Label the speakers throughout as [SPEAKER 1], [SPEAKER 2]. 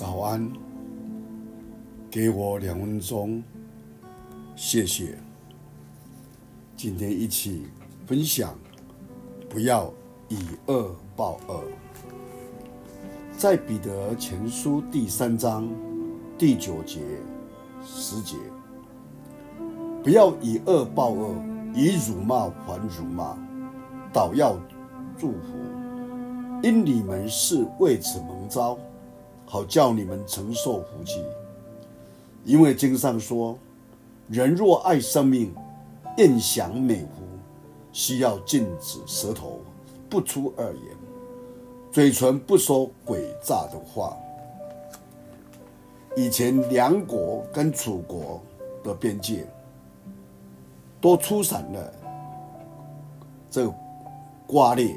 [SPEAKER 1] 早安，给我两分钟，谢谢。今天一起分享，不要以恶报恶。在彼得前书第三章第九节、十节，不要以恶报恶，以辱骂还辱骂，倒要祝福，因你们是为此蒙召。好叫你们承受福气，因为经上说：“人若爱生命，厌享美福，需要禁止舌头，不出二言，嘴唇不说诡诈的话。”以前梁国跟楚国的边界都出产了这瓜裂，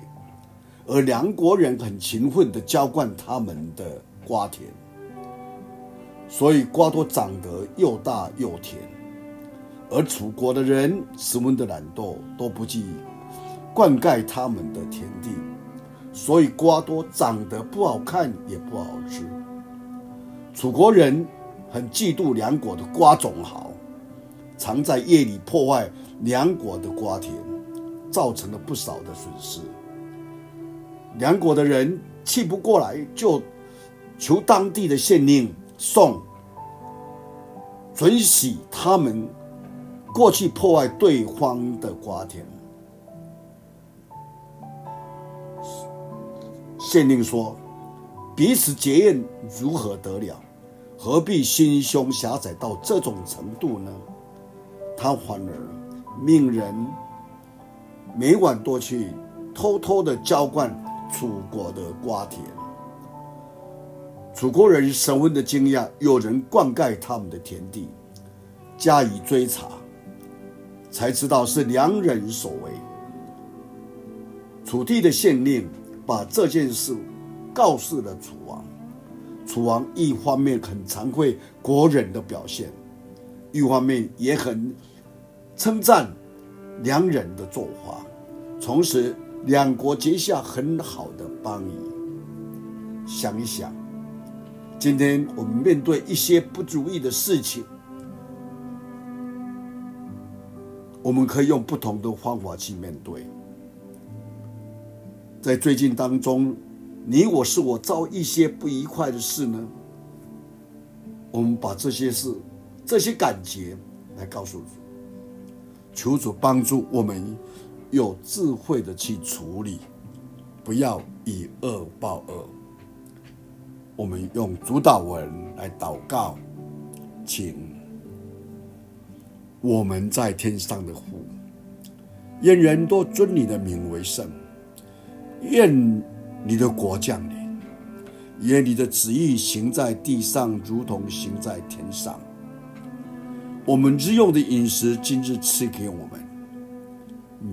[SPEAKER 1] 而梁国人很勤奋地浇灌他们的。瓜田，所以瓜都长得又大又甜。而楚国的人十分的懒惰，都不去灌溉他们的田地，所以瓜多长得不好看，也不好吃。楚国人很嫉妒梁国的瓜种好，常在夜里破坏梁国的瓜田，造成了不少的损失。梁国的人气不过来，就。求当地的县令宋准许他们过去破坏对方的瓜田。县令说：“彼此结怨如何得了？何必心胸狭窄到这种程度呢？”他反而命人每晚都去偷偷的浇灌楚国的瓜田。楚国人十分的惊讶，有人灌溉他们的田地，加以追查，才知道是梁人所为。楚地的县令把这件事告诉了楚王，楚王一方面很惭愧国人的表现，一方面也很称赞梁人的作法，从此两国结下很好的邦谊。想一想。今天我们面对一些不如意的事情，我们可以用不同的方法去面对。在最近当中，你我是我遭一些不愉快的事呢？我们把这些事、这些感觉来告诉主，求主帮助我们有智慧的去处理，不要以恶报恶。我们用主祷文来祷告，请我们在天上的父，愿人都尊你的名为圣，愿你的国降临，愿你的旨意行在地上，如同行在天上。我们日用的饮食，今日赐给我们，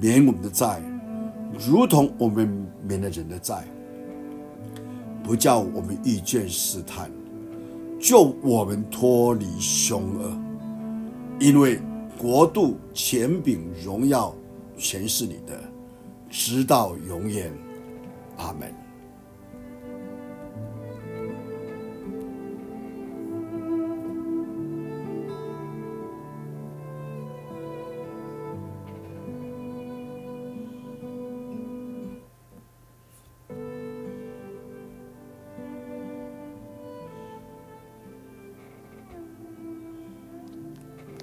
[SPEAKER 1] 免我们的债，如同我们免了人的债。不叫我们遇见试探，救我们脱离凶恶，因为国度、权柄、荣耀，全是你的，直到永远。阿门。